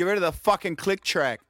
Get rid of the fucking click track.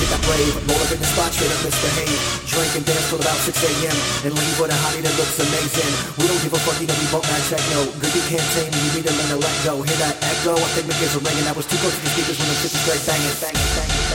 Hit that wave Roll up in the spot, straight up misbehave Drink and dance till about 6 a.m. And leave with a hottie that looks amazing We don't give a fuck, you know we both mad techno Good you can't tame me, you need to learn to let go Hear that echo? I think my ears are ringing I was too close to the speakers when the 50 straight banging, banging, banging, banging, banging, banging.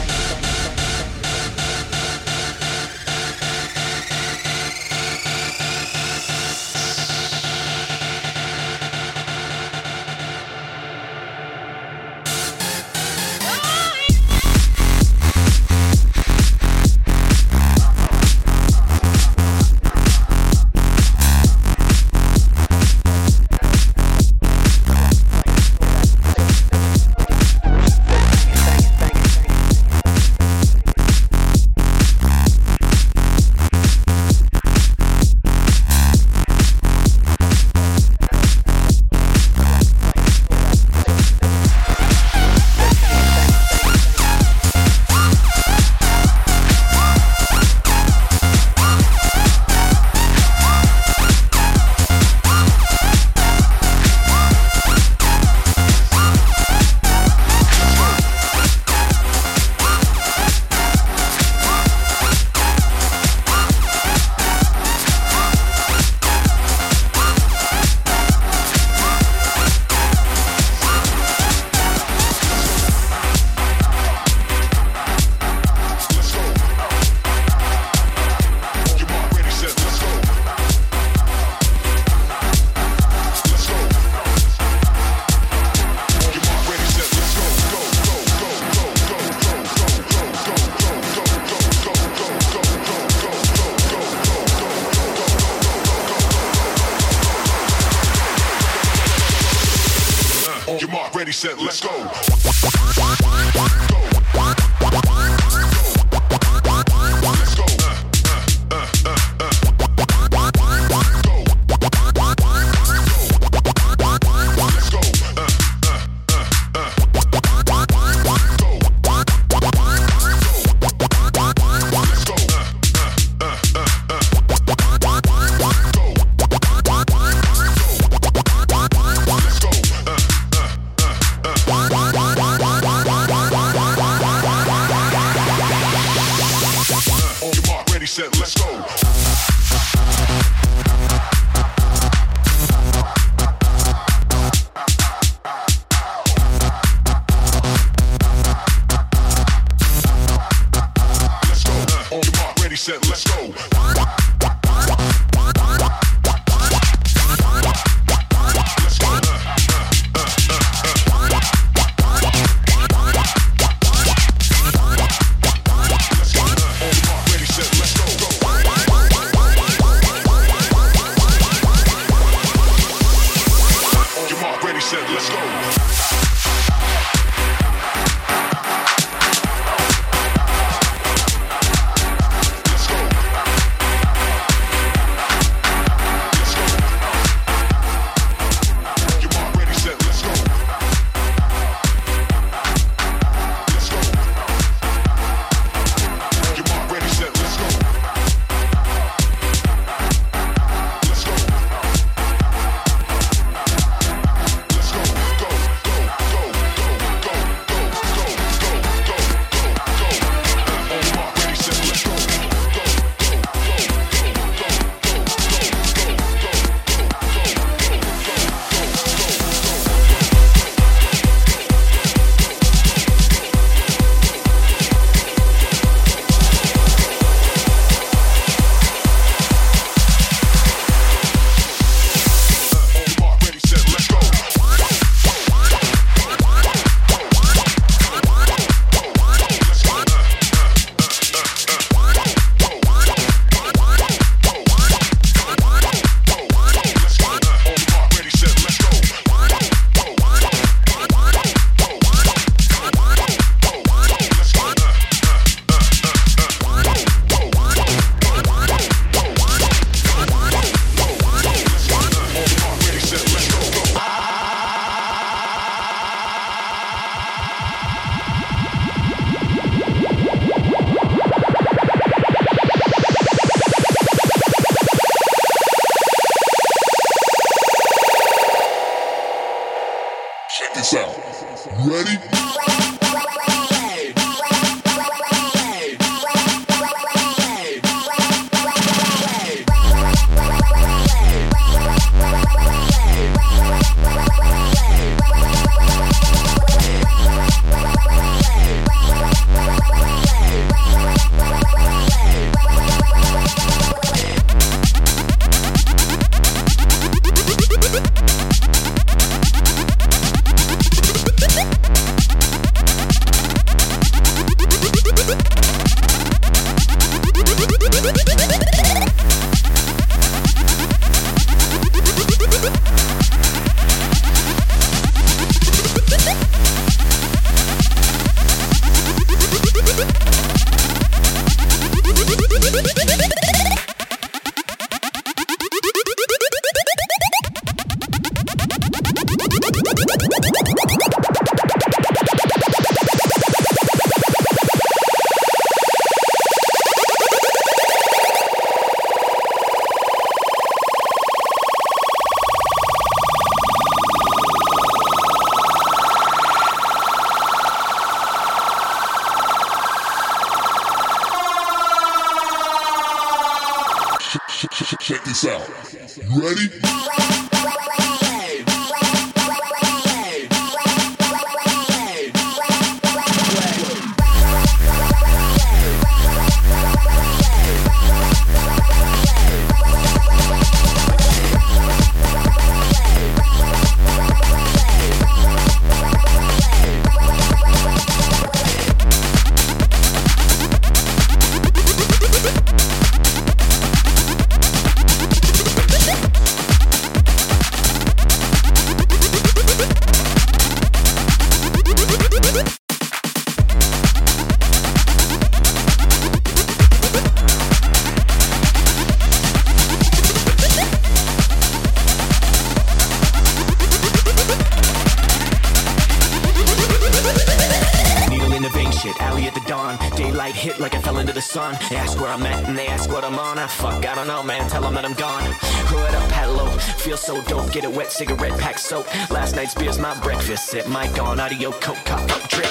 They ask where I'm at and they ask what I'm on. I fuck, I don't know, man. Tell them that I'm gone. Hood up, hello. Feel so dope, get a wet cigarette pack soap. Last night's beer's my breakfast. Sip out of your coke, cup, up, drip.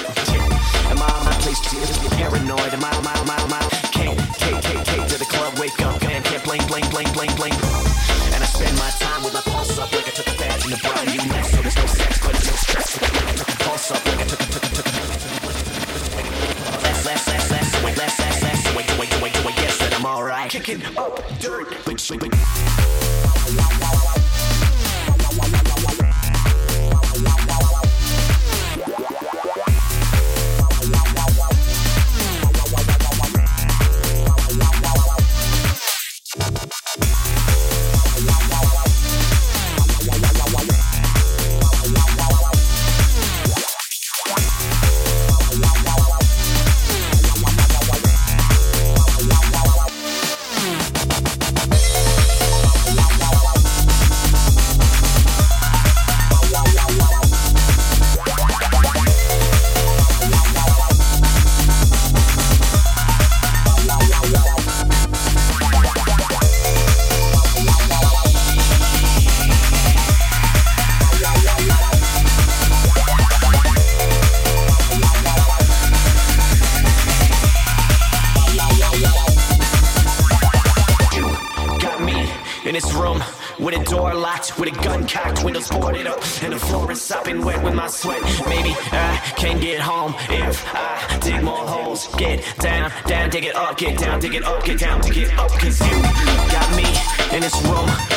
Am I on my place? Paranoid. Am I, am I, am I, am I? Can't take, take, take to the club, wake up, man. Can't blink, blink, blink, blink, blink. And I spend my time with my pulse up like I took a bath in the brown you next. Kicking up dirt, get down, dig it up, get down, dig it up. Cause you got me in this room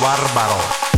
bárbaro.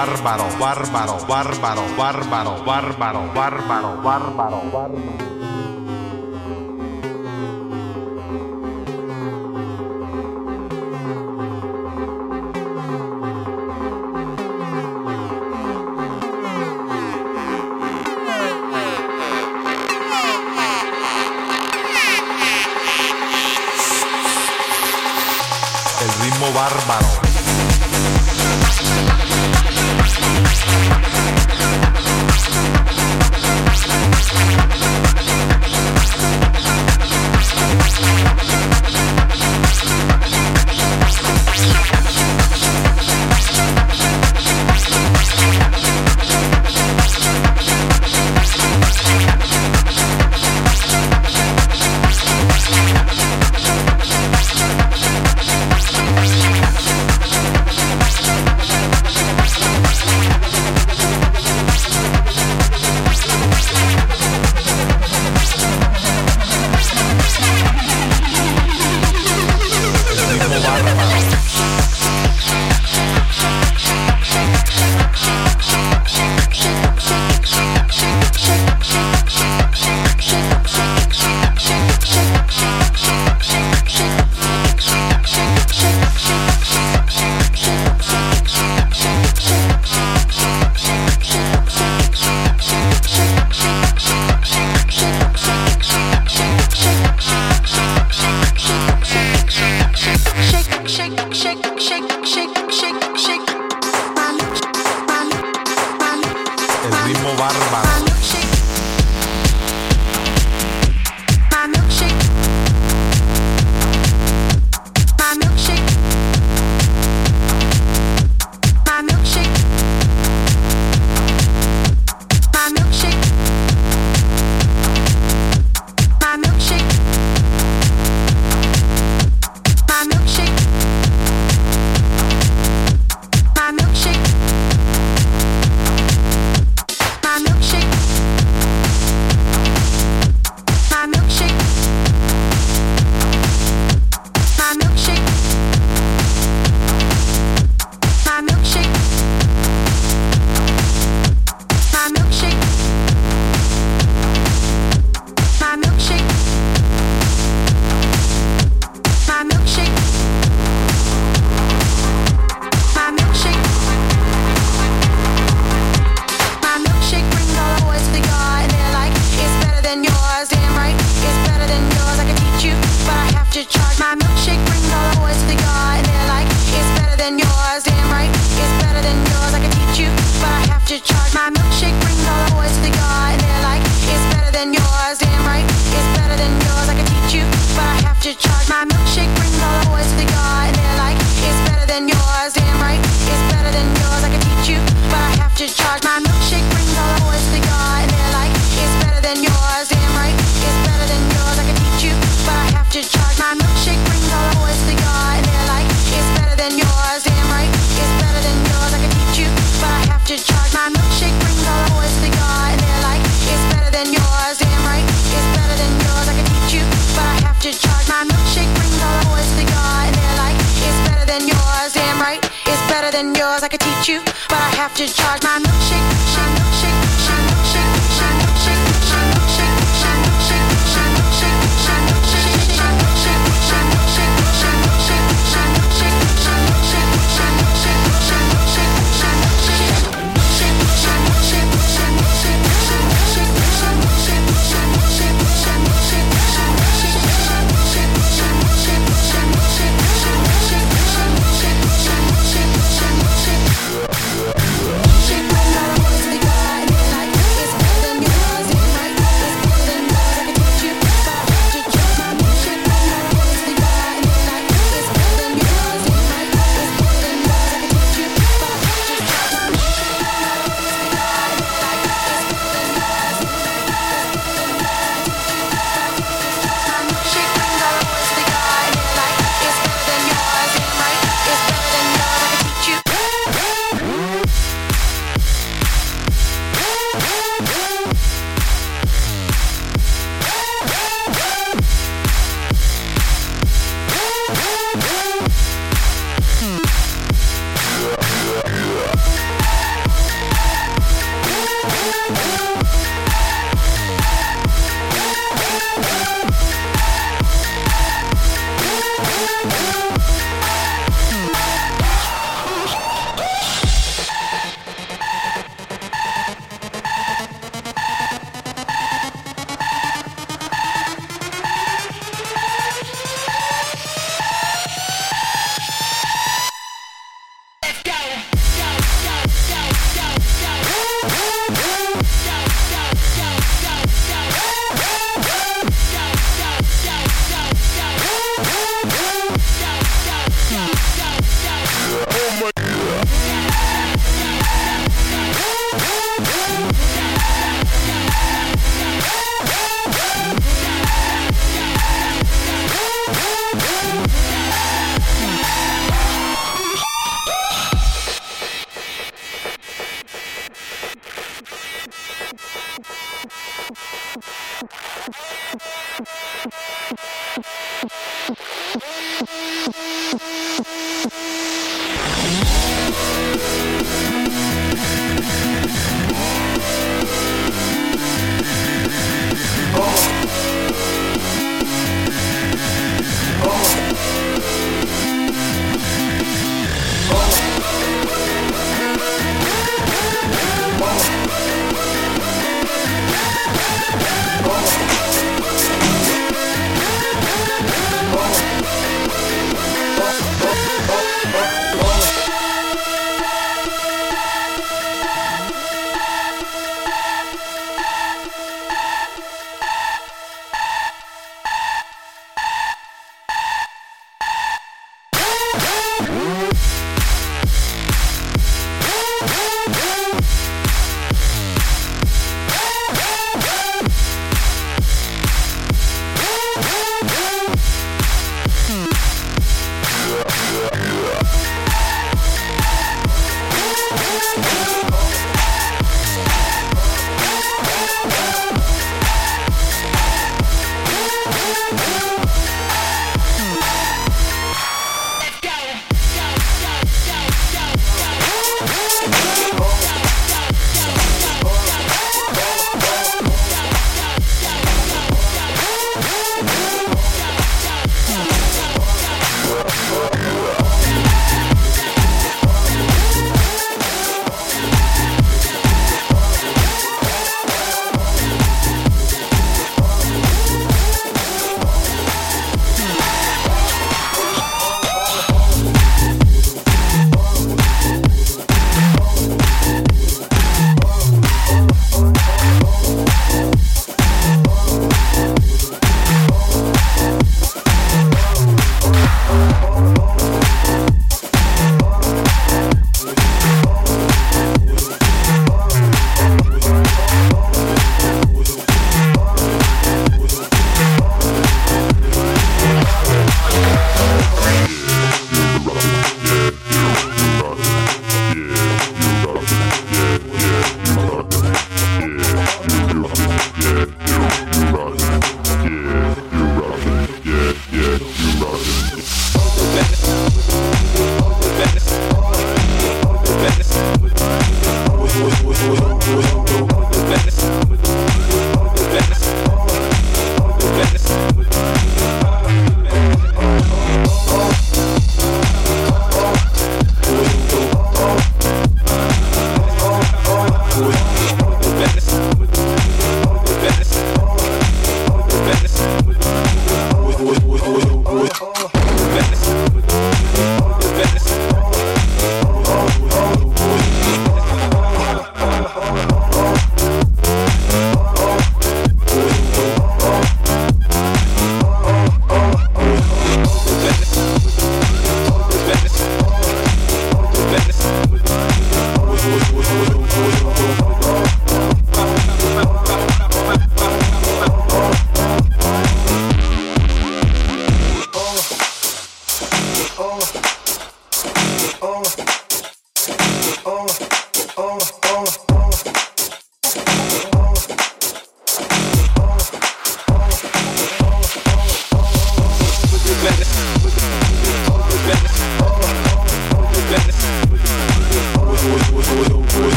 bárbaro, bárbaro, bárbaro, bárbaro, bárbaro, bárbaro, bárbaro, bárbaro. bárbaro.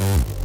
Oh.